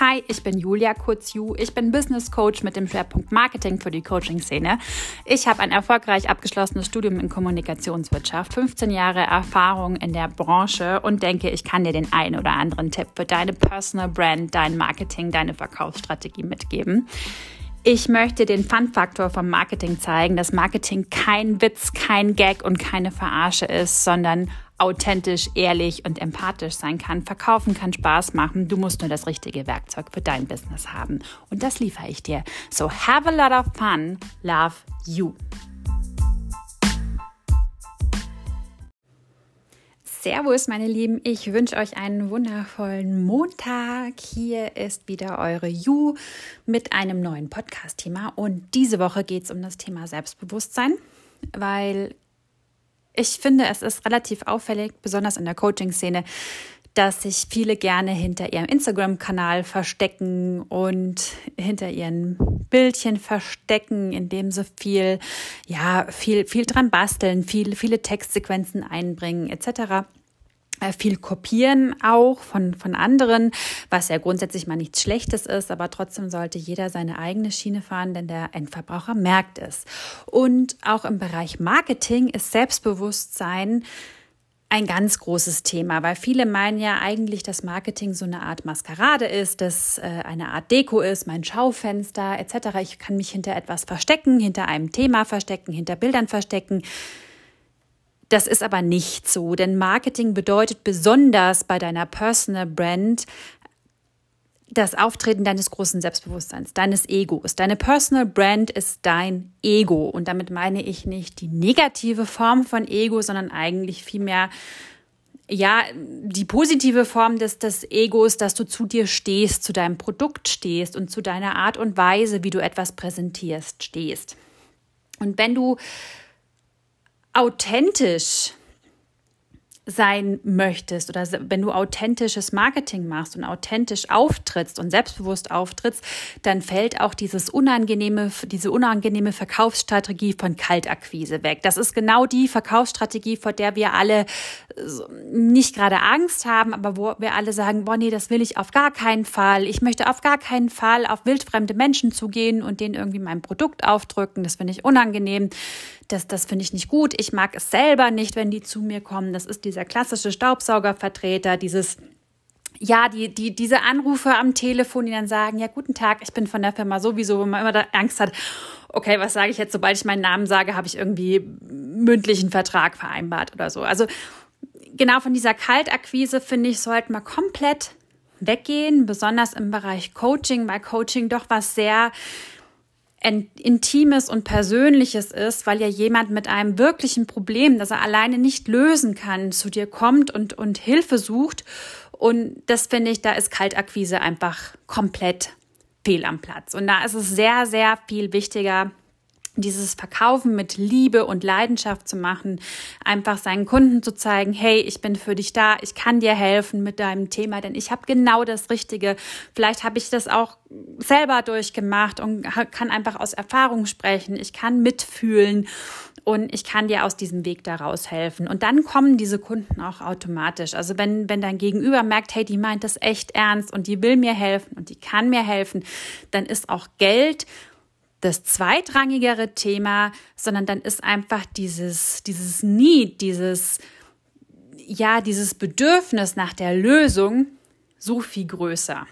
Hi, ich bin Julia Kurzju. Ich bin Business Coach mit dem Schwerpunkt Marketing für die Coaching-Szene. Ich habe ein erfolgreich abgeschlossenes Studium in Kommunikationswirtschaft, 15 Jahre Erfahrung in der Branche und denke, ich kann dir den einen oder anderen Tipp für deine Personal Brand, dein Marketing, deine Verkaufsstrategie mitgeben. Ich möchte den Fun-Faktor vom Marketing zeigen, dass Marketing kein Witz, kein Gag und keine Verarsche ist, sondern authentisch, ehrlich und empathisch sein kann. Verkaufen kann Spaß machen. Du musst nur das richtige Werkzeug für dein Business haben. Und das liefere ich dir. So have a lot of fun. Love you. Servus, meine Lieben. Ich wünsche euch einen wundervollen Montag. Hier ist wieder eure Ju mit einem neuen Podcast-Thema. Und diese Woche geht es um das Thema Selbstbewusstsein, weil ich finde, es ist relativ auffällig, besonders in der Coaching-Szene, dass sich viele gerne hinter ihrem Instagram-Kanal verstecken und hinter ihren Bildchen verstecken, indem sie viel, ja, viel, viel dran basteln, viel, viele Textsequenzen einbringen, etc. Äh, viel kopieren auch von, von anderen, was ja grundsätzlich mal nichts Schlechtes ist, aber trotzdem sollte jeder seine eigene Schiene fahren, denn der Endverbraucher merkt es. Und auch im Bereich Marketing ist Selbstbewusstsein ein ganz großes Thema, weil viele meinen ja eigentlich, dass Marketing so eine Art Maskerade ist, dass äh, eine Art Deko ist, mein Schaufenster etc. Ich kann mich hinter etwas verstecken, hinter einem Thema verstecken, hinter Bildern verstecken. Das ist aber nicht so, denn Marketing bedeutet besonders bei deiner Personal Brand das Auftreten deines großen Selbstbewusstseins, deines Egos. Deine Personal Brand ist dein Ego. Und damit meine ich nicht die negative Form von Ego, sondern eigentlich vielmehr ja, die positive Form des, des Egos, dass du zu dir stehst, zu deinem Produkt stehst und zu deiner Art und Weise, wie du etwas präsentierst, stehst. Und wenn du authentisch sein möchtest oder wenn du authentisches Marketing machst und authentisch auftrittst und selbstbewusst auftrittst, dann fällt auch dieses unangenehme, diese unangenehme Verkaufsstrategie von Kaltakquise weg. Das ist genau die Verkaufsstrategie, vor der wir alle nicht gerade Angst haben, aber wo wir alle sagen, boah, nee, das will ich auf gar keinen Fall. Ich möchte auf gar keinen Fall auf wildfremde Menschen zugehen und denen irgendwie mein Produkt aufdrücken. Das finde ich unangenehm das, das finde ich nicht gut. Ich mag es selber nicht, wenn die zu mir kommen. Das ist dieser klassische Staubsaugervertreter, dieses ja, die, die, diese Anrufe am Telefon, die dann sagen, ja, guten Tag, ich bin von der Firma sowieso, wo man immer da Angst hat, okay, was sage ich jetzt, sobald ich meinen Namen sage, habe ich irgendwie mündlichen Vertrag vereinbart oder so. Also genau von dieser Kaltakquise, finde ich, sollten wir komplett weggehen, besonders im Bereich Coaching, weil Coaching doch was sehr Intimes und Persönliches ist, weil ja jemand mit einem wirklichen Problem, das er alleine nicht lösen kann, zu dir kommt und, und Hilfe sucht. Und das finde ich, da ist Kaltakquise einfach komplett fehl am Platz. Und da ist es sehr, sehr viel wichtiger, dieses Verkaufen mit Liebe und Leidenschaft zu machen, einfach seinen Kunden zu zeigen, hey, ich bin für dich da, ich kann dir helfen mit deinem Thema, denn ich habe genau das Richtige. Vielleicht habe ich das auch selber durchgemacht und kann einfach aus Erfahrung sprechen, ich kann mitfühlen und ich kann dir aus diesem Weg daraus helfen. Und dann kommen diese Kunden auch automatisch. Also wenn, wenn dein Gegenüber merkt, hey, die meint das echt ernst und die will mir helfen und die kann mir helfen, dann ist auch Geld das zweitrangigere Thema, sondern dann ist einfach dieses, dieses Need, dieses, ja, dieses Bedürfnis nach der Lösung so viel größer.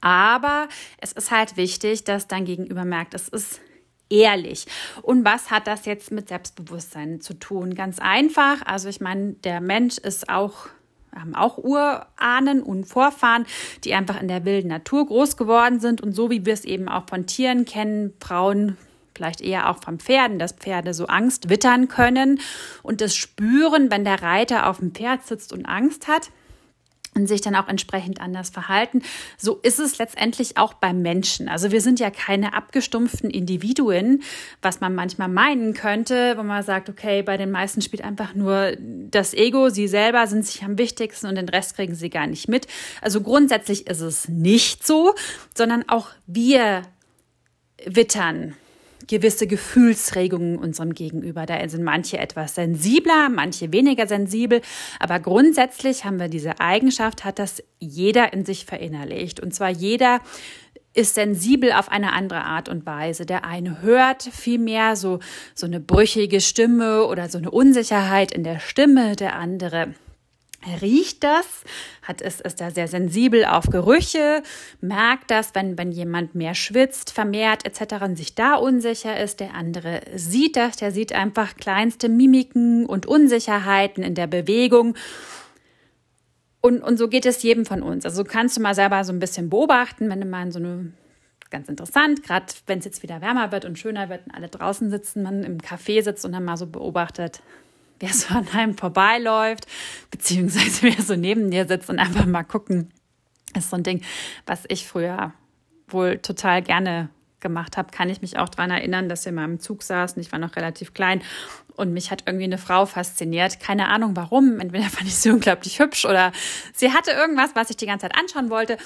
Aber es ist halt wichtig, dass dein Gegenüber merkt, es ist ehrlich. Und was hat das jetzt mit Selbstbewusstsein zu tun? Ganz einfach. Also ich meine, der Mensch ist auch haben auch Urahnen und Vorfahren, die einfach in der wilden Natur groß geworden sind. Und so wie wir es eben auch von Tieren kennen, Frauen vielleicht eher auch von Pferden, dass Pferde so Angst wittern können und das spüren, wenn der Reiter auf dem Pferd sitzt und Angst hat und sich dann auch entsprechend anders verhalten. So ist es letztendlich auch beim Menschen. Also wir sind ja keine abgestumpften Individuen, was man manchmal meinen könnte, wo man sagt, okay, bei den meisten spielt einfach nur das Ego, sie selber sind sich am wichtigsten und den Rest kriegen sie gar nicht mit. Also grundsätzlich ist es nicht so, sondern auch wir wittern gewisse Gefühlsregungen unserem Gegenüber. Da sind manche etwas sensibler, manche weniger sensibel, aber grundsätzlich haben wir diese Eigenschaft, hat das jeder in sich verinnerlicht. Und zwar jeder ist sensibel auf eine andere Art und Weise. Der eine hört viel mehr so, so eine brüchige Stimme oder so eine Unsicherheit in der Stimme, der andere riecht das, hat es, ist da sehr sensibel auf Gerüche, merkt das, wenn, wenn jemand mehr schwitzt, vermehrt etc. und sich da unsicher ist. Der andere sieht das, der sieht einfach kleinste Mimiken und Unsicherheiten in der Bewegung. Und, und so geht es jedem von uns. Also kannst du mal selber so ein bisschen beobachten, wenn du mal in so eine ganz interessant, gerade wenn es jetzt wieder wärmer wird und schöner wird und alle draußen sitzen, man im Café sitzt und dann mal so beobachtet, wer so an einem vorbeiläuft, beziehungsweise wer so neben dir sitzt und einfach mal gucken. Das ist so ein Ding, was ich früher wohl total gerne gemacht habe, kann ich mich auch daran erinnern, dass wir mal im Zug saßen. Ich war noch relativ klein und mich hat irgendwie eine Frau fasziniert. Keine Ahnung warum. Entweder fand ich sie unglaublich hübsch oder sie hatte irgendwas, was ich die ganze Zeit anschauen wollte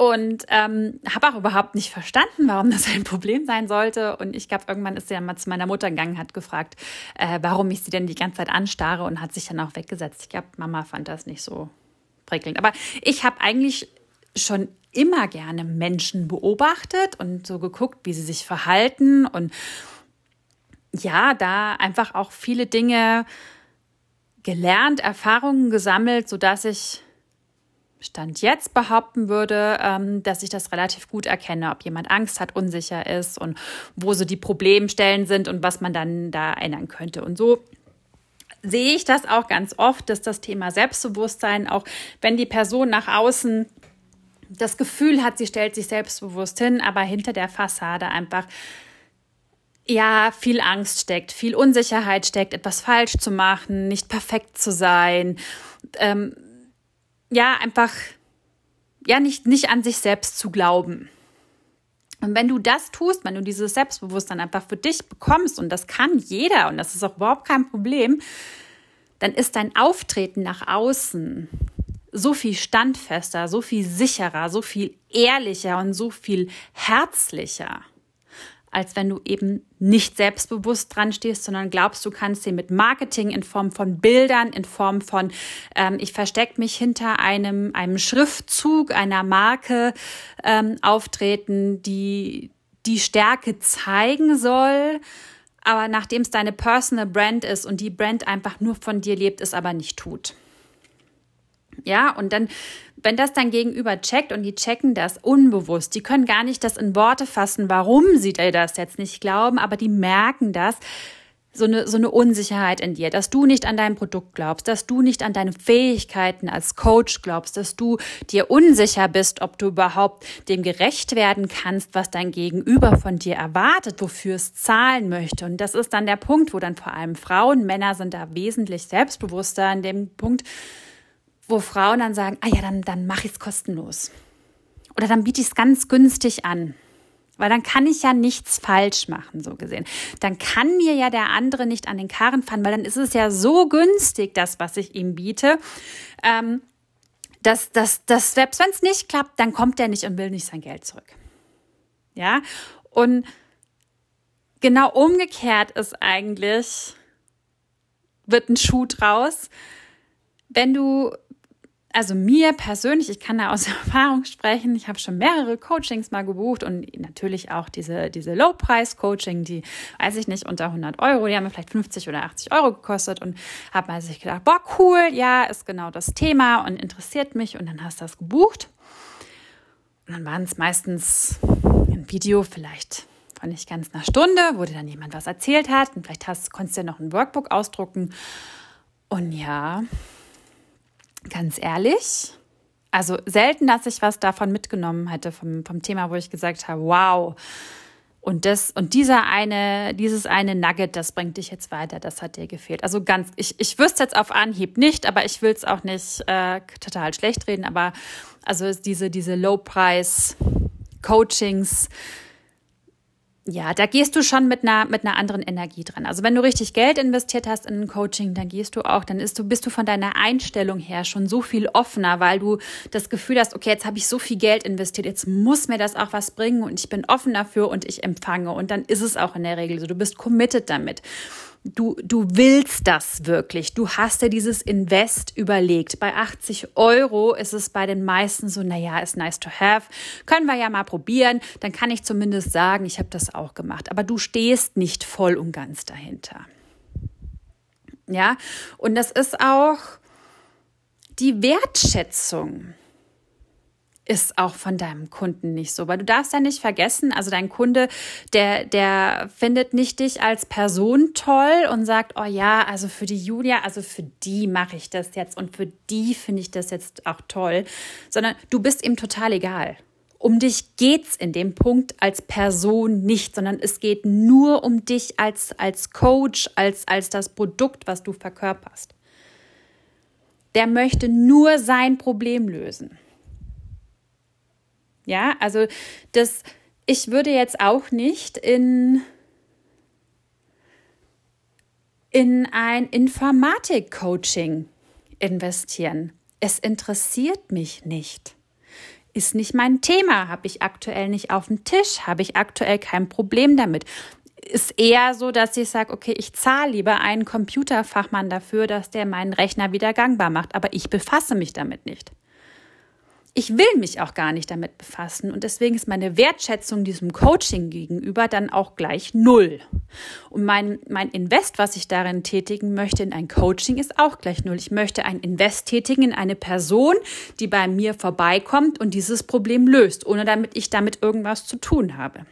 und ähm, habe auch überhaupt nicht verstanden, warum das ein Problem sein sollte. Und ich glaube, irgendwann ist sie dann mal zu meiner Mutter gegangen, hat gefragt, äh, warum ich sie denn die ganze Zeit anstarre und hat sich dann auch weggesetzt. Ich glaube, Mama fand das nicht so prickelnd. Aber ich habe eigentlich schon immer gerne Menschen beobachtet und so geguckt, wie sie sich verhalten und ja, da einfach auch viele Dinge gelernt, Erfahrungen gesammelt, sodass ich Stand jetzt behaupten würde, ähm, dass ich das relativ gut erkenne, ob jemand Angst hat, unsicher ist und wo so die Problemstellen sind und was man dann da ändern könnte. Und so sehe ich das auch ganz oft, dass das Thema Selbstbewusstsein, auch wenn die Person nach außen das Gefühl hat, sie stellt sich selbstbewusst hin, aber hinter der Fassade einfach ja, viel Angst steckt, viel Unsicherheit steckt, etwas falsch zu machen, nicht perfekt zu sein. Ähm, ja, einfach, ja, nicht, nicht an sich selbst zu glauben. Und wenn du das tust, wenn du dieses Selbstbewusstsein einfach für dich bekommst, und das kann jeder, und das ist auch überhaupt kein Problem, dann ist dein Auftreten nach außen so viel standfester, so viel sicherer, so viel ehrlicher und so viel herzlicher als wenn du eben nicht selbstbewusst dran stehst, sondern glaubst, du kannst sie mit Marketing in Form von Bildern, in Form von ähm, ich verstecke mich hinter einem, einem Schriftzug einer Marke ähm, auftreten, die die Stärke zeigen soll. Aber nachdem es deine Personal Brand ist und die Brand einfach nur von dir lebt, es aber nicht tut. Ja, und dann wenn das dein Gegenüber checkt und die checken das unbewusst, die können gar nicht das in Worte fassen, warum sie dir das jetzt nicht glauben, aber die merken das, so eine, so eine Unsicherheit in dir, dass du nicht an dein Produkt glaubst, dass du nicht an deine Fähigkeiten als Coach glaubst, dass du dir unsicher bist, ob du überhaupt dem gerecht werden kannst, was dein Gegenüber von dir erwartet, wofür es zahlen möchte. Und das ist dann der Punkt, wo dann vor allem Frauen, Männer sind da wesentlich selbstbewusster an dem Punkt, wo Frauen dann sagen, ah ja, dann, dann mache ich es kostenlos. Oder dann biete ich es ganz günstig an. Weil dann kann ich ja nichts falsch machen, so gesehen. Dann kann mir ja der andere nicht an den Karren fahren, weil dann ist es ja so günstig, das, was ich ihm biete, ähm, dass, dass, dass selbst wenn es nicht klappt, dann kommt er nicht und will nicht sein Geld zurück. Ja, und genau umgekehrt ist eigentlich, wird ein Schuh draus, wenn du also mir persönlich, ich kann da aus Erfahrung sprechen, ich habe schon mehrere Coachings mal gebucht und natürlich auch diese, diese Low-Price-Coaching, die, weiß ich nicht, unter 100 Euro, die haben mir vielleicht 50 oder 80 Euro gekostet und habe mir sich gedacht, boah, cool, ja, ist genau das Thema und interessiert mich und dann hast du das gebucht. Und dann waren es meistens ein Video, vielleicht von nicht ganz einer Stunde, wo dir dann jemand was erzählt hat und vielleicht hast, konntest du ja noch ein Workbook ausdrucken. Und ja, ganz ehrlich, also selten, dass ich was davon mitgenommen hätte vom, vom Thema, wo ich gesagt habe, wow. Und das, und dieser eine, dieses eine Nugget, das bringt dich jetzt weiter, das hat dir gefehlt. Also ganz, ich, ich wüsste jetzt auf Anhieb nicht, aber ich will es auch nicht äh, total schlecht reden, aber also diese, diese Low-Price-Coachings, ja, da gehst du schon mit einer, mit einer anderen Energie dran. Also wenn du richtig Geld investiert hast in ein Coaching, dann gehst du auch, dann ist du, bist du von deiner Einstellung her schon so viel offener, weil du das Gefühl hast, okay, jetzt habe ich so viel Geld investiert, jetzt muss mir das auch was bringen und ich bin offen dafür und ich empfange. Und dann ist es auch in der Regel so. Du bist committed damit du, du willst das wirklich. Du hast dir dieses Invest überlegt. Bei 80 Euro ist es bei den meisten so, naja, ist nice to have. Können wir ja mal probieren. Dann kann ich zumindest sagen, ich habe das auch gemacht. Aber du stehst nicht voll und ganz dahinter. Ja, und das ist auch die Wertschätzung ist auch von deinem Kunden nicht so, weil du darfst ja nicht vergessen, also dein Kunde, der, der findet nicht dich als Person toll und sagt, oh ja, also für die Julia, also für die mache ich das jetzt und für die finde ich das jetzt auch toll, sondern du bist ihm total egal. Um dich geht's in dem Punkt als Person nicht, sondern es geht nur um dich als, als Coach, als, als das Produkt, was du verkörperst. Der möchte nur sein Problem lösen. Ja, also das, ich würde jetzt auch nicht in, in ein Informatik-Coaching investieren. Es interessiert mich nicht. Ist nicht mein Thema, habe ich aktuell nicht auf dem Tisch, habe ich aktuell kein Problem damit. Ist eher so, dass ich sage, okay, ich zahle lieber einen Computerfachmann dafür, dass der meinen Rechner wieder gangbar macht, aber ich befasse mich damit nicht ich will mich auch gar nicht damit befassen und deswegen ist meine Wertschätzung diesem Coaching gegenüber dann auch gleich null. Und mein, mein Invest, was ich darin tätigen möchte in ein Coaching, ist auch gleich null. Ich möchte ein Invest tätigen in eine Person, die bei mir vorbeikommt und dieses Problem löst, ohne damit ich damit irgendwas zu tun habe.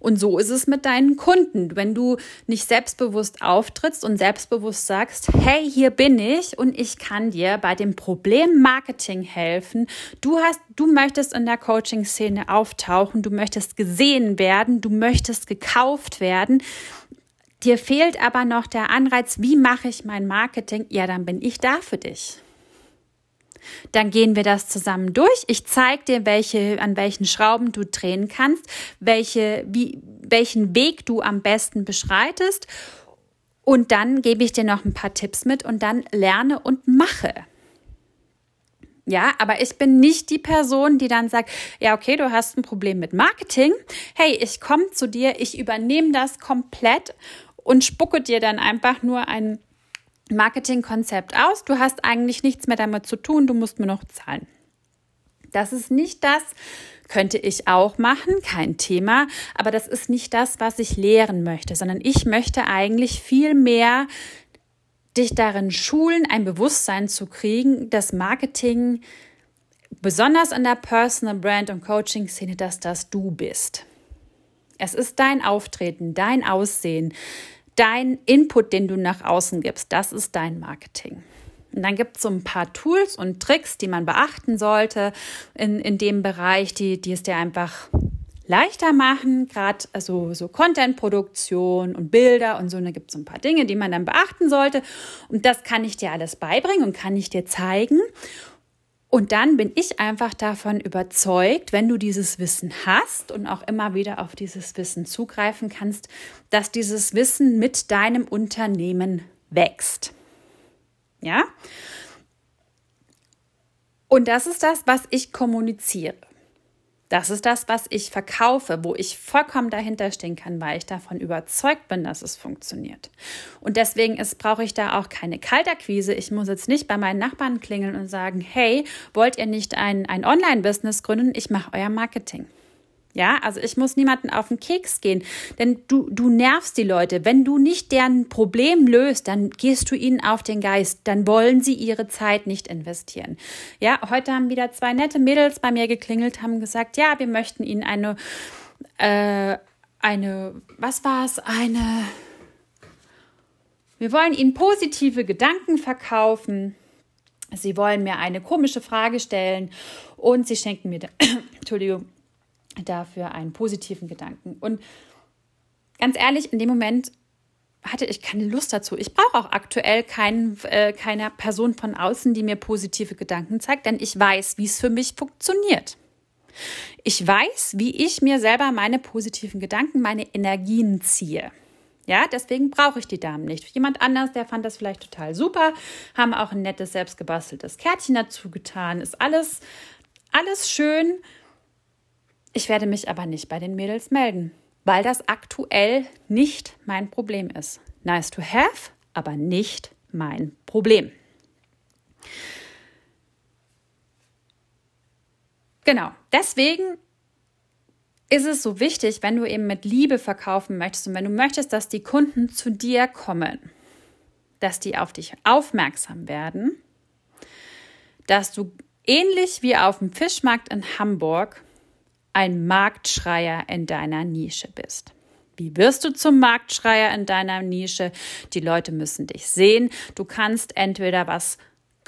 Und so ist es mit deinen Kunden. Wenn du nicht selbstbewusst auftrittst und selbstbewusst sagst, hey, hier bin ich und ich kann dir bei dem Problem Marketing helfen. Du hast, du möchtest in der Coaching-Szene auftauchen, du möchtest gesehen werden, du möchtest gekauft werden. Dir fehlt aber noch der Anreiz, wie mache ich mein Marketing? Ja, dann bin ich da für dich. Dann gehen wir das zusammen durch. Ich zeige dir, welche, an welchen Schrauben du drehen kannst, welche, wie, welchen Weg du am besten beschreitest. Und dann gebe ich dir noch ein paar Tipps mit und dann lerne und mache. Ja, aber ich bin nicht die Person, die dann sagt, ja, okay, du hast ein Problem mit Marketing. Hey, ich komme zu dir, ich übernehme das komplett und spucke dir dann einfach nur ein Marketingkonzept aus. Du hast eigentlich nichts mehr damit zu tun, du musst mir noch zahlen. Das ist nicht das, könnte ich auch machen, kein Thema, aber das ist nicht das, was ich lehren möchte, sondern ich möchte eigentlich viel mehr dich darin schulen, ein Bewusstsein zu kriegen, dass Marketing besonders in der Personal Brand und Coaching Szene, dass das du bist. Es ist dein Auftreten, dein Aussehen, dein Input, den du nach außen gibst, das ist dein Marketing. Und dann gibt es so ein paar Tools und Tricks, die man beachten sollte in, in dem Bereich, die, die es dir einfach leichter machen, gerade also so Content-Produktion und Bilder und so. Da gibt es so ein paar Dinge, die man dann beachten sollte. Und das kann ich dir alles beibringen und kann ich dir zeigen. Und dann bin ich einfach davon überzeugt, wenn du dieses Wissen hast und auch immer wieder auf dieses Wissen zugreifen kannst, dass dieses Wissen mit deinem Unternehmen wächst. Ja? Und das ist das, was ich kommuniziere. Das ist das, was ich verkaufe, wo ich vollkommen dahinter stehen kann, weil ich davon überzeugt bin, dass es funktioniert. Und deswegen ist, brauche ich da auch keine Kaltakquise. Ich muss jetzt nicht bei meinen Nachbarn klingeln und sagen, hey, wollt ihr nicht ein, ein Online-Business gründen? Ich mache euer Marketing. Ja, also ich muss niemanden auf den Keks gehen, denn du, du nervst die Leute. Wenn du nicht deren Problem löst, dann gehst du ihnen auf den Geist. Dann wollen sie ihre Zeit nicht investieren. Ja, heute haben wieder zwei nette Mädels bei mir geklingelt, haben gesagt, ja, wir möchten ihnen eine, äh, eine, was war es, eine, wir wollen ihnen positive Gedanken verkaufen. Sie wollen mir eine komische Frage stellen und sie schenken mir, Entschuldigung, dafür einen positiven Gedanken. Und ganz ehrlich, in dem Moment hatte ich keine Lust dazu. Ich brauche auch aktuell kein, äh, keine Person von außen, die mir positive Gedanken zeigt, denn ich weiß, wie es für mich funktioniert. Ich weiß, wie ich mir selber meine positiven Gedanken, meine Energien ziehe. Ja, deswegen brauche ich die Damen nicht. Jemand anders, der fand das vielleicht total super, haben auch ein nettes, selbstgebasteltes Kärtchen dazu getan. Ist alles, alles schön. Ich werde mich aber nicht bei den Mädels melden, weil das aktuell nicht mein Problem ist. Nice to have, aber nicht mein Problem. Genau, deswegen ist es so wichtig, wenn du eben mit Liebe verkaufen möchtest und wenn du möchtest, dass die Kunden zu dir kommen, dass die auf dich aufmerksam werden, dass du ähnlich wie auf dem Fischmarkt in Hamburg ein Marktschreier in deiner Nische bist. Wie wirst du zum Marktschreier in deiner Nische? Die Leute müssen dich sehen. Du kannst entweder was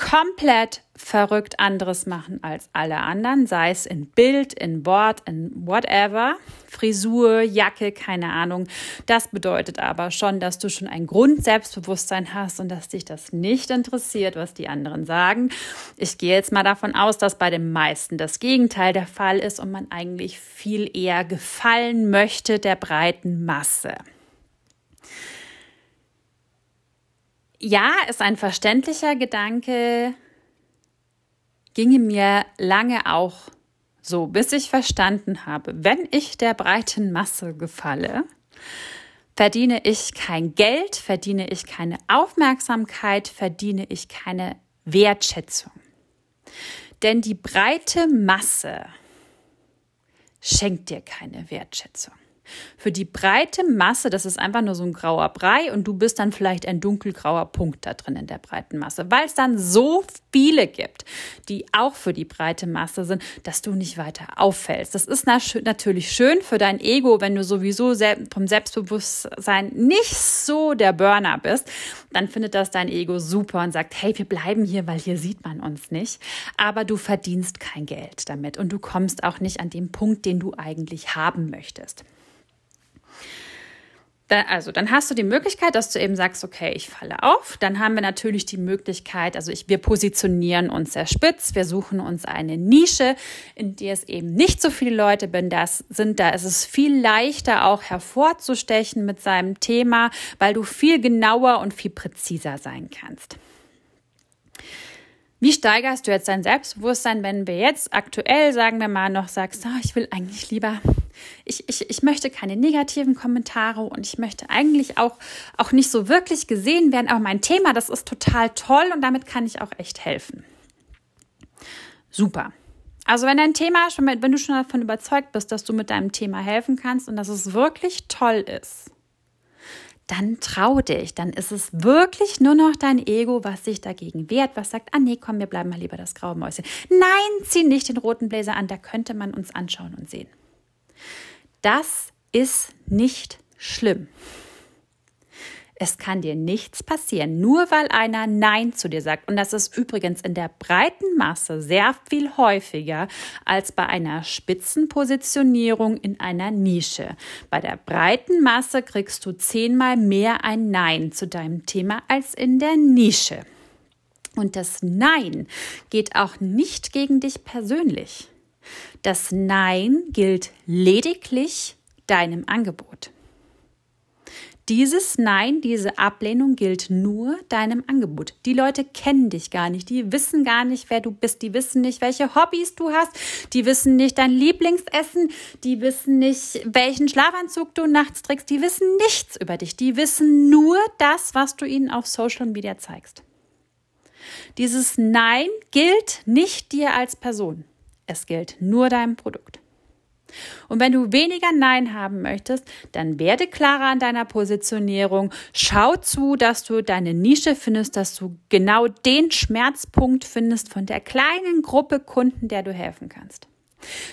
komplett verrückt anderes machen als alle anderen, sei es in Bild, in Wort, in whatever, Frisur, Jacke, keine Ahnung. Das bedeutet aber schon, dass du schon ein Grundselbstbewusstsein hast und dass dich das nicht interessiert, was die anderen sagen. Ich gehe jetzt mal davon aus, dass bei den meisten das Gegenteil der Fall ist und man eigentlich viel eher gefallen möchte der breiten Masse. Ja, ist ein verständlicher Gedanke, ginge mir lange auch so, bis ich verstanden habe, wenn ich der breiten Masse gefalle, verdiene ich kein Geld, verdiene ich keine Aufmerksamkeit, verdiene ich keine Wertschätzung. Denn die breite Masse schenkt dir keine Wertschätzung. Für die breite Masse, das ist einfach nur so ein grauer Brei und du bist dann vielleicht ein dunkelgrauer Punkt da drin in der breiten Masse, weil es dann so viele gibt, die auch für die breite Masse sind, dass du nicht weiter auffällst. Das ist natürlich schön für dein Ego, wenn du sowieso vom Selbstbewusstsein nicht so der Burner bist, dann findet das dein Ego super und sagt, hey, wir bleiben hier, weil hier sieht man uns nicht. Aber du verdienst kein Geld damit und du kommst auch nicht an den Punkt, den du eigentlich haben möchtest also dann hast du die Möglichkeit, dass du eben sagst, okay, ich falle auf. Dann haben wir natürlich die Möglichkeit, also ich, wir positionieren uns sehr spitz, wir suchen uns eine Nische, in der es eben nicht so viele Leute bin, das sind. Da ist es viel leichter auch hervorzustechen mit seinem Thema, weil du viel genauer und viel präziser sein kannst. Wie steigerst du jetzt dein Selbstbewusstsein, wenn wir jetzt aktuell, sagen wir mal, noch sagst, oh, ich will eigentlich lieber ich, ich, ich möchte keine negativen Kommentare und ich möchte eigentlich auch, auch nicht so wirklich gesehen werden. Aber mein Thema, das ist total toll und damit kann ich auch echt helfen. Super. Also wenn dein Thema schon, wenn du schon davon überzeugt bist, dass du mit deinem Thema helfen kannst und dass es wirklich toll ist, dann trau dich. Dann ist es wirklich nur noch dein Ego, was sich dagegen wehrt, was sagt, ah nee, komm, wir bleiben mal lieber das graue Mäuschen. Nein, zieh nicht den roten Bläser an, da könnte man uns anschauen und sehen. Das ist nicht schlimm. Es kann dir nichts passieren, nur weil einer Nein zu dir sagt. Und das ist übrigens in der breiten Masse sehr viel häufiger als bei einer Spitzenpositionierung in einer Nische. Bei der breiten Masse kriegst du zehnmal mehr ein Nein zu deinem Thema als in der Nische. Und das Nein geht auch nicht gegen dich persönlich. Das Nein gilt lediglich deinem Angebot. Dieses Nein, diese Ablehnung gilt nur deinem Angebot. Die Leute kennen dich gar nicht, die wissen gar nicht, wer du bist, die wissen nicht, welche Hobbys du hast, die wissen nicht dein Lieblingsessen, die wissen nicht, welchen Schlafanzug du nachts trägst, die wissen nichts über dich, die wissen nur das, was du ihnen auf Social Media zeigst. Dieses Nein gilt nicht dir als Person. Es gilt nur deinem Produkt. Und wenn du weniger Nein haben möchtest, dann werde klarer an deiner Positionierung. Schau zu, dass du deine Nische findest, dass du genau den Schmerzpunkt findest von der kleinen Gruppe Kunden, der du helfen kannst.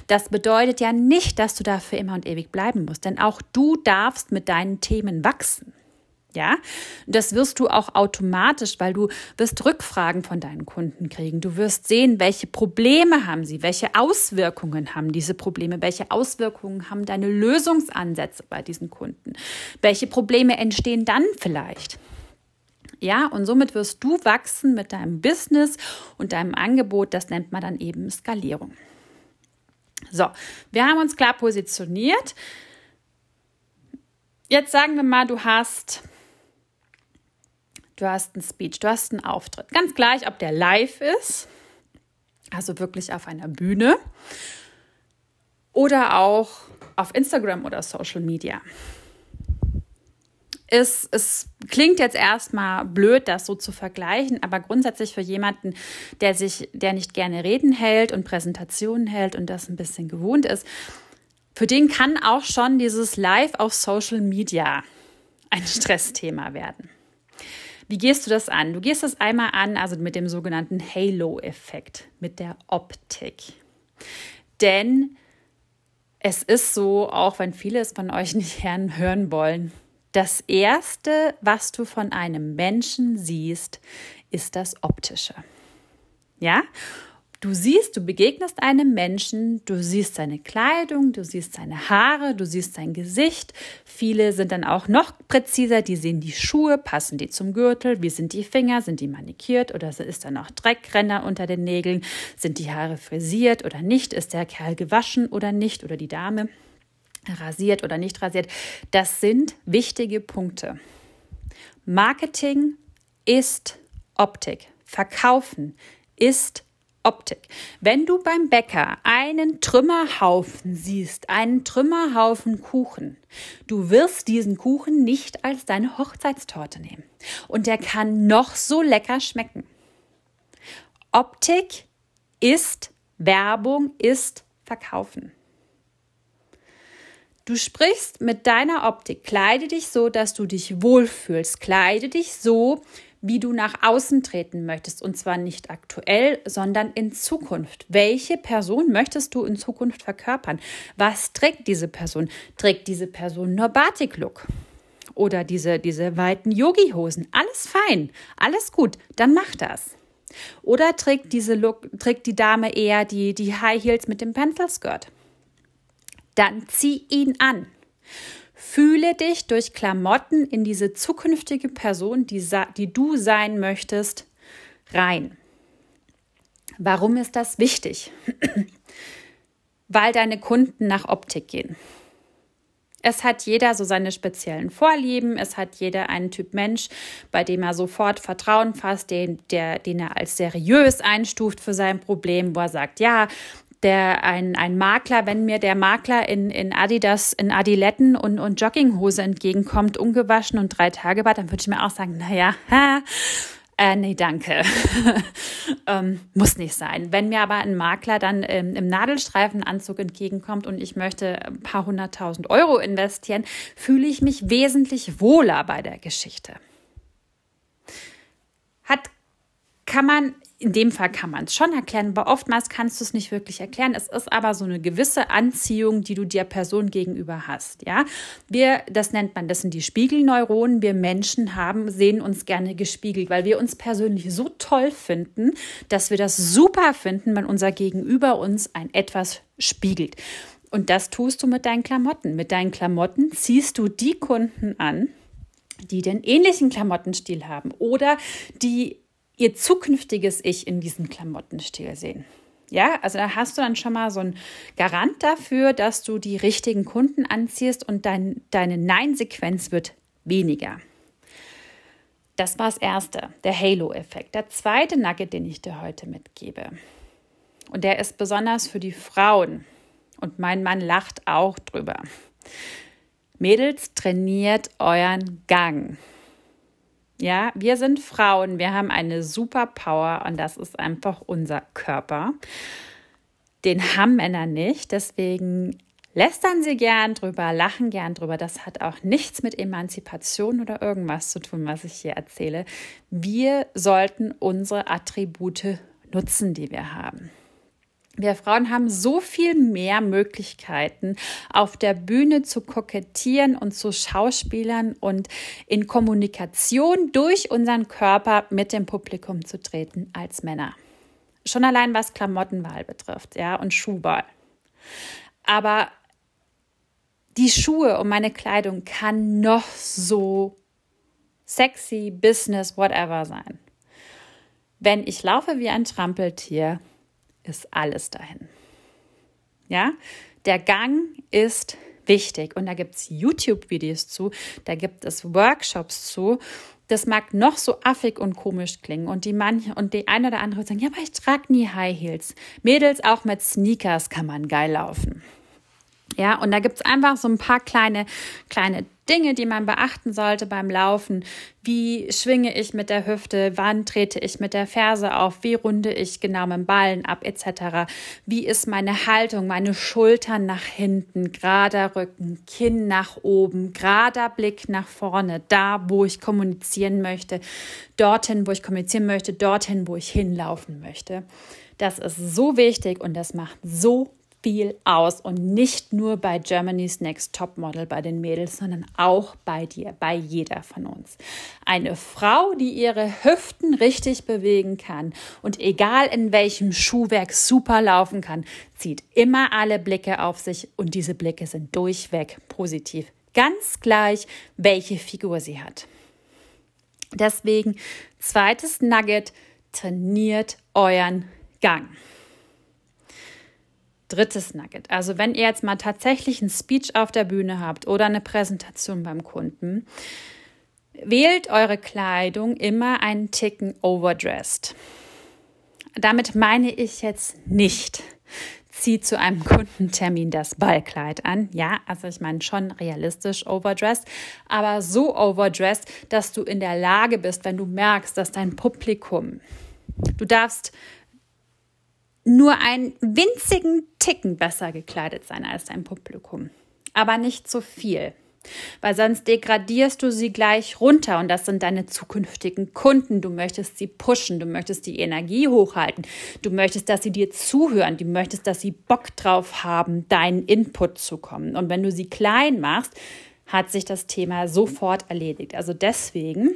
Das bedeutet ja nicht, dass du dafür immer und ewig bleiben musst, denn auch du darfst mit deinen Themen wachsen. Ja, das wirst du auch automatisch, weil du wirst Rückfragen von deinen Kunden kriegen. Du wirst sehen, welche Probleme haben sie, welche Auswirkungen haben diese Probleme, welche Auswirkungen haben deine Lösungsansätze bei diesen Kunden, welche Probleme entstehen dann vielleicht. Ja, und somit wirst du wachsen mit deinem Business und deinem Angebot. Das nennt man dann eben Skalierung. So, wir haben uns klar positioniert. Jetzt sagen wir mal, du hast du hast einen Speech, du hast einen Auftritt. Ganz gleich, ob der live ist, also wirklich auf einer Bühne oder auch auf Instagram oder Social Media. Es, es klingt jetzt erstmal blöd, das so zu vergleichen, aber grundsätzlich für jemanden, der sich, der nicht gerne Reden hält und Präsentationen hält und das ein bisschen gewohnt ist, für den kann auch schon dieses Live auf Social Media ein Stressthema werden. Wie gehst du das an? Du gehst das einmal an, also mit dem sogenannten Halo-Effekt, mit der Optik. Denn es ist so, auch wenn viele es von euch nicht hören wollen, das Erste, was du von einem Menschen siehst, ist das Optische. Ja? Du siehst, du begegnest einem Menschen, du siehst seine Kleidung, du siehst seine Haare, du siehst sein Gesicht. Viele sind dann auch noch präziser, die sehen die Schuhe, passen die zum Gürtel, wie sind die Finger, sind die manikiert oder ist da noch Dreckrenner unter den Nägeln, sind die Haare frisiert oder nicht, ist der Kerl gewaschen oder nicht oder die Dame rasiert oder nicht rasiert. Das sind wichtige Punkte. Marketing ist Optik. Verkaufen ist Optik. Wenn du beim Bäcker einen Trümmerhaufen siehst, einen Trümmerhaufen Kuchen, du wirst diesen Kuchen nicht als deine Hochzeitstorte nehmen. Und der kann noch so lecker schmecken. Optik ist Werbung, ist Verkaufen. Du sprichst mit deiner Optik. Kleide dich so, dass du dich wohlfühlst. Kleide dich so, wie du nach außen treten möchtest. Und zwar nicht aktuell, sondern in Zukunft. Welche Person möchtest du in Zukunft verkörpern? Was trägt diese Person? Trägt diese Person nur Batik-Look? Oder diese, diese weiten Yogi-Hosen? Alles fein, alles gut, dann mach das. Oder trägt diese Look, trägt die Dame eher die, die High Heels mit dem Pencil-Skirt? Dann zieh ihn an. Fühle dich durch Klamotten in diese zukünftige Person, die, die du sein möchtest, rein. Warum ist das wichtig? Weil deine Kunden nach Optik gehen. Es hat jeder so seine speziellen Vorlieben, es hat jeder einen Typ Mensch, bei dem er sofort Vertrauen fasst, den, der, den er als seriös einstuft für sein Problem, wo er sagt, ja, der ein, ein Makler, wenn mir der Makler in, in Adidas, in Adiletten und, und Jogginghose entgegenkommt, ungewaschen und drei Tage war, dann würde ich mir auch sagen, naja, ha, äh, nee, danke. ähm, muss nicht sein. Wenn mir aber ein Makler dann ähm, im Nadelstreifenanzug entgegenkommt und ich möchte ein paar hunderttausend Euro investieren, fühle ich mich wesentlich wohler bei der Geschichte. Hat, kann man in dem Fall kann man es schon erklären, aber oftmals kannst du es nicht wirklich erklären. Es ist aber so eine gewisse Anziehung, die du der Person gegenüber hast. Ja, wir, das nennt man, das sind die Spiegelneuronen. Wir Menschen haben, sehen uns gerne gespiegelt, weil wir uns persönlich so toll finden, dass wir das super finden, wenn unser Gegenüber uns ein etwas spiegelt. Und das tust du mit deinen Klamotten. Mit deinen Klamotten ziehst du die Kunden an, die den ähnlichen Klamottenstil haben oder die ihr zukünftiges Ich in diesem Klamottenstil sehen. Ja, also da hast du dann schon mal so einen Garant dafür, dass du die richtigen Kunden anziehst und dein, deine Nein-Sequenz wird weniger. Das war das Erste, der Halo-Effekt. Der zweite Nugget, den ich dir heute mitgebe, und der ist besonders für die Frauen, und mein Mann lacht auch drüber. Mädels, trainiert euren Gang. Ja, wir sind Frauen, wir haben eine Superpower und das ist einfach unser Körper. Den haben Männer nicht, deswegen lästern sie gern drüber, lachen gern drüber. Das hat auch nichts mit Emanzipation oder irgendwas zu tun, was ich hier erzähle. Wir sollten unsere Attribute nutzen, die wir haben. Wir Frauen haben so viel mehr Möglichkeiten, auf der Bühne zu kokettieren und zu Schauspielern und in Kommunikation durch unseren Körper mit dem Publikum zu treten als Männer. Schon allein was Klamottenwahl betrifft, ja, und Schuhwahl. Aber die Schuhe und meine Kleidung kann noch so sexy, business, whatever sein. Wenn ich laufe wie ein Trampeltier, ist alles dahin. Ja, der Gang ist wichtig und da gibt es YouTube-Videos zu, da gibt es Workshops zu. Das mag noch so affig und komisch klingen und die manche und die eine oder andere sagen, ja, aber ich trage nie High Heels. Mädels auch mit Sneakers kann man geil laufen. Ja, und da gibt es einfach so ein paar kleine, kleine Dinge, die man beachten sollte beim Laufen. Wie schwinge ich mit der Hüfte? Wann trete ich mit der Ferse auf? Wie runde ich genau mit dem Ballen ab, etc. Wie ist meine Haltung? Meine Schultern nach hinten, gerader Rücken, Kinn nach oben, gerader Blick nach vorne, da, wo ich kommunizieren möchte, dorthin, wo ich kommunizieren möchte, dorthin, wo ich hinlaufen möchte. Das ist so wichtig und das macht so viel aus und nicht nur bei Germany's Next Topmodel bei den Mädels, sondern auch bei dir, bei jeder von uns. Eine Frau, die ihre Hüften richtig bewegen kann und egal in welchem Schuhwerk super laufen kann, zieht immer alle Blicke auf sich und diese Blicke sind durchweg positiv. Ganz gleich, welche Figur sie hat. Deswegen, zweites Nugget, trainiert euren Gang. Drittes Nugget. Also wenn ihr jetzt mal tatsächlich einen Speech auf der Bühne habt oder eine Präsentation beim Kunden, wählt eure Kleidung immer einen Ticken overdressed. Damit meine ich jetzt nicht, zieht zu einem Kundentermin das Ballkleid an. Ja, also ich meine schon realistisch overdressed, aber so overdressed, dass du in der Lage bist, wenn du merkst, dass dein Publikum, du darfst nur einen winzigen Ticken besser gekleidet sein als dein Publikum. Aber nicht so viel. Weil sonst degradierst du sie gleich runter und das sind deine zukünftigen Kunden. Du möchtest sie pushen, du möchtest die Energie hochhalten, du möchtest, dass sie dir zuhören, du möchtest, dass sie Bock drauf haben, deinen Input zu kommen. Und wenn du sie klein machst, hat sich das Thema sofort erledigt. Also deswegen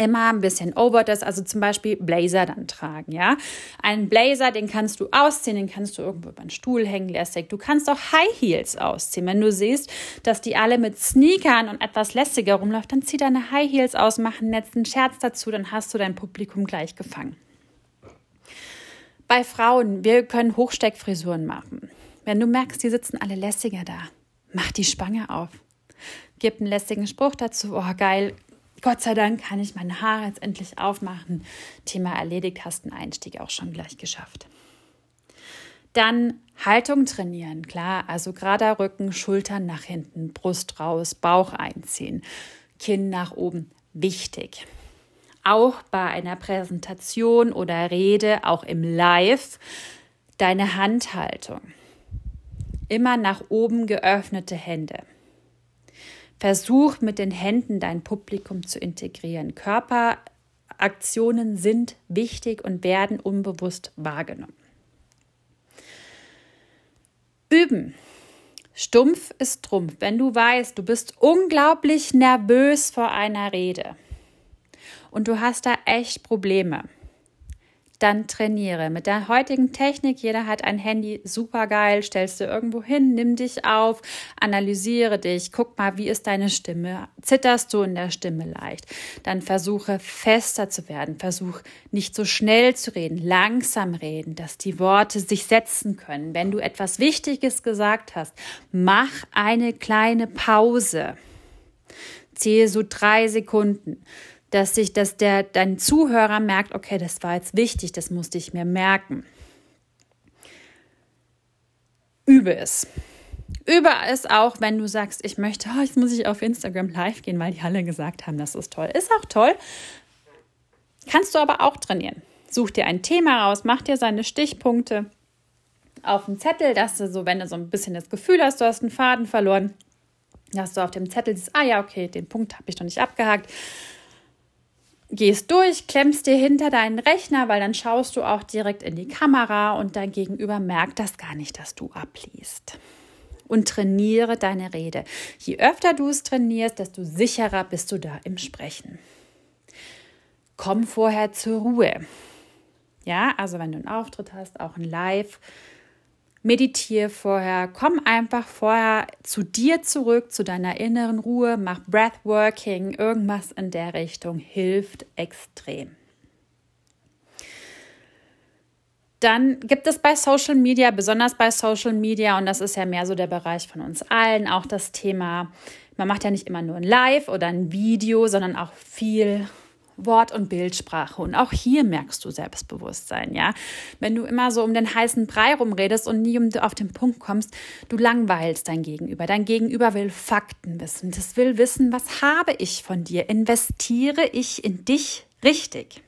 immer ein bisschen overdress, also zum Beispiel Blazer dann tragen, ja. Einen Blazer, den kannst du ausziehen, den kannst du irgendwo über den Stuhl hängen lässig. Du kannst auch High Heels ausziehen. Wenn du siehst, dass die alle mit Sneakern und etwas lässiger rumläuft, dann zieh deine High Heels aus, mach einen netten Scherz dazu, dann hast du dein Publikum gleich gefangen. Bei Frauen, wir können Hochsteckfrisuren machen. Wenn du merkst, die sitzen alle lässiger da, mach die Spange auf. Gib einen lässigen Spruch dazu. Oh, geil, Gott sei Dank kann ich meine Haare jetzt endlich aufmachen. Thema erledigt, hast den Einstieg auch schon gleich geschafft. Dann Haltung trainieren, klar, also gerader Rücken, Schultern nach hinten, Brust raus, Bauch einziehen, Kinn nach oben, wichtig. Auch bei einer Präsentation oder Rede, auch im Live, deine Handhaltung. Immer nach oben geöffnete Hände. Versuch mit den Händen dein Publikum zu integrieren. Körperaktionen sind wichtig und werden unbewusst wahrgenommen. Üben. Stumpf ist Trumpf. Wenn du weißt, du bist unglaublich nervös vor einer Rede und du hast da echt Probleme, dann trainiere. Mit der heutigen Technik, jeder hat ein Handy, super geil, stellst du irgendwo hin, nimm dich auf, analysiere dich, guck mal, wie ist deine Stimme? Zitterst du in der Stimme leicht? Dann versuche fester zu werden, versuch nicht so schnell zu reden, langsam reden, dass die Worte sich setzen können. Wenn du etwas Wichtiges gesagt hast, mach eine kleine Pause. Zähle so drei Sekunden dass sich, dass der dein Zuhörer merkt, okay, das war jetzt wichtig, das musste ich mir merken. Übe es. Übe es auch, wenn du sagst, ich möchte, oh, jetzt muss ich auf Instagram live gehen, weil die alle gesagt haben, das ist toll. Ist auch toll. Kannst du aber auch trainieren. Such dir ein Thema raus, mach dir seine Stichpunkte auf dem Zettel, dass du so, wenn du so ein bisschen das Gefühl hast, du hast einen Faden verloren, dass du auf dem Zettel siehst, ah ja, okay, den Punkt habe ich noch nicht abgehakt gehst durch, klemmst dir hinter deinen Rechner, weil dann schaust du auch direkt in die Kamera und dein Gegenüber merkt das gar nicht, dass du abliest. Und trainiere deine Rede. Je öfter du es trainierst, desto sicherer bist du da im Sprechen. Komm vorher zur Ruhe. Ja, also wenn du einen Auftritt hast, auch ein Live, Meditiere vorher, komm einfach vorher zu dir zurück, zu deiner inneren Ruhe, mach Breathworking, irgendwas in der Richtung hilft extrem. Dann gibt es bei Social Media, besonders bei Social Media, und das ist ja mehr so der Bereich von uns allen, auch das Thema, man macht ja nicht immer nur ein Live oder ein Video, sondern auch viel Wort- und Bildsprache. Und auch hier merkst du Selbstbewusstsein, ja. Wenn du immer so um den heißen Brei rumredest und nie um auf den Punkt kommst, du langweilst dein Gegenüber. Dein Gegenüber will Fakten wissen. Das will wissen, was habe ich von dir? Investiere ich in dich richtig?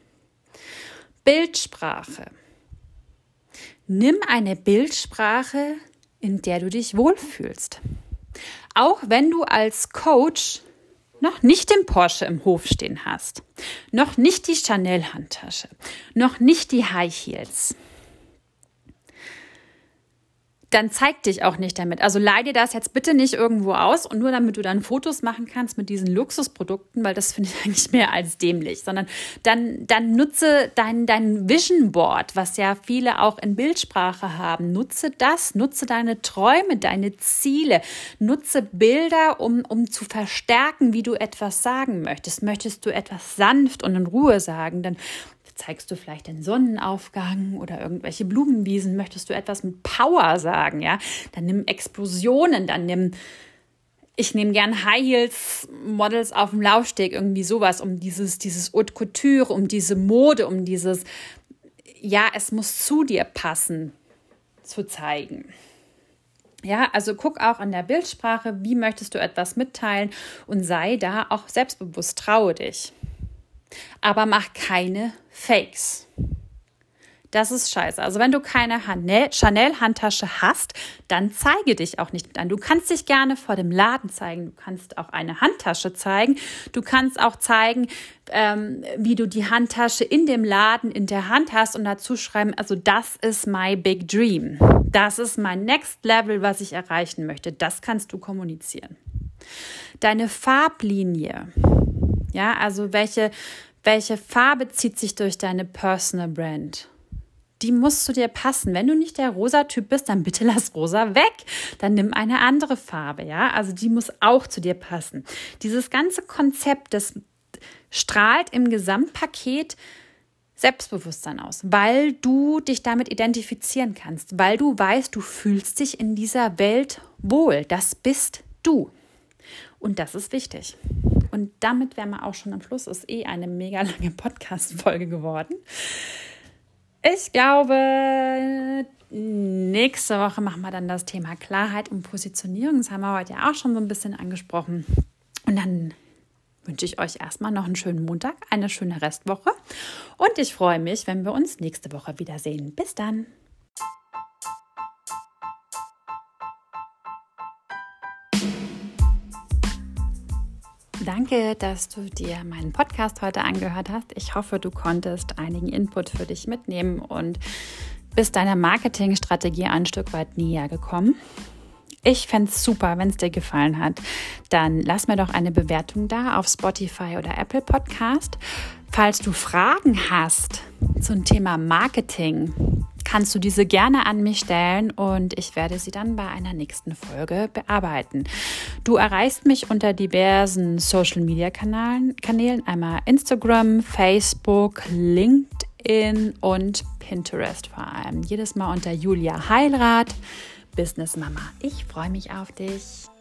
Bildsprache. Nimm eine Bildsprache, in der du dich wohlfühlst. Auch wenn du als Coach noch nicht den Porsche im Hof stehen hast, noch nicht die Chanel-Handtasche, noch nicht die High Heels, dann zeig dich auch nicht damit. Also leih dir das jetzt bitte nicht irgendwo aus und nur damit du dann Fotos machen kannst mit diesen Luxusprodukten, weil das finde ich eigentlich mehr als dämlich, sondern dann, dann nutze dein, dein Vision Board, was ja viele auch in Bildsprache haben. Nutze das, nutze deine Träume, deine Ziele, nutze Bilder, um, um zu verstärken, wie du etwas sagen möchtest. Möchtest du etwas sanft und in Ruhe sagen, dann zeigst du vielleicht den Sonnenaufgang oder irgendwelche Blumenwiesen, möchtest du etwas mit Power sagen, ja, dann nimm Explosionen, dann nimm ich nehme gern High Heels Models auf dem Laufsteg, irgendwie sowas, um dieses, dieses Haute Couture, um diese Mode, um dieses, ja, es muss zu dir passen, zu zeigen. Ja, also guck auch an der Bildsprache, wie möchtest du etwas mitteilen und sei da auch selbstbewusst, traue dich aber mach keine Fakes. Das ist scheiße. Also wenn du keine Chanel-Handtasche hast, dann zeige dich auch nicht mit an. Du kannst dich gerne vor dem Laden zeigen. Du kannst auch eine Handtasche zeigen. Du kannst auch zeigen, ähm, wie du die Handtasche in dem Laden in der Hand hast und dazu schreiben, also das ist my big dream. Das ist mein next level, was ich erreichen möchte. Das kannst du kommunizieren. Deine Farblinie. Ja, also welche welche Farbe zieht sich durch deine Personal Brand? Die muss zu dir passen. Wenn du nicht der rosa Typ bist, dann bitte lass rosa weg. Dann nimm eine andere Farbe, ja? Also die muss auch zu dir passen. Dieses ganze Konzept, das strahlt im Gesamtpaket Selbstbewusstsein aus, weil du dich damit identifizieren kannst, weil du weißt, du fühlst dich in dieser Welt wohl. Das bist du. Und das ist wichtig. Und damit wären wir auch schon am Schluss. Ist eh eine mega lange Podcast-Folge geworden. Ich glaube, nächste Woche machen wir dann das Thema Klarheit und Positionierung. Das haben wir heute ja auch schon so ein bisschen angesprochen. Und dann wünsche ich euch erstmal noch einen schönen Montag, eine schöne Restwoche. Und ich freue mich, wenn wir uns nächste Woche wiedersehen. Bis dann. Danke, dass du dir meinen Podcast heute angehört hast. Ich hoffe, du konntest einigen Input für dich mitnehmen und bist deiner Marketingstrategie ein Stück weit näher gekommen. Ich fände es super, wenn es dir gefallen hat. Dann lass mir doch eine Bewertung da auf Spotify oder Apple Podcast. Falls du Fragen hast zum Thema Marketing, kannst du diese gerne an mich stellen und ich werde sie dann bei einer nächsten Folge bearbeiten. Du erreichst mich unter diversen Social Media Kanälen, einmal Instagram, Facebook, LinkedIn und Pinterest vor allem. Jedes Mal unter Julia Heilrath, Business Mama. Ich freue mich auf dich.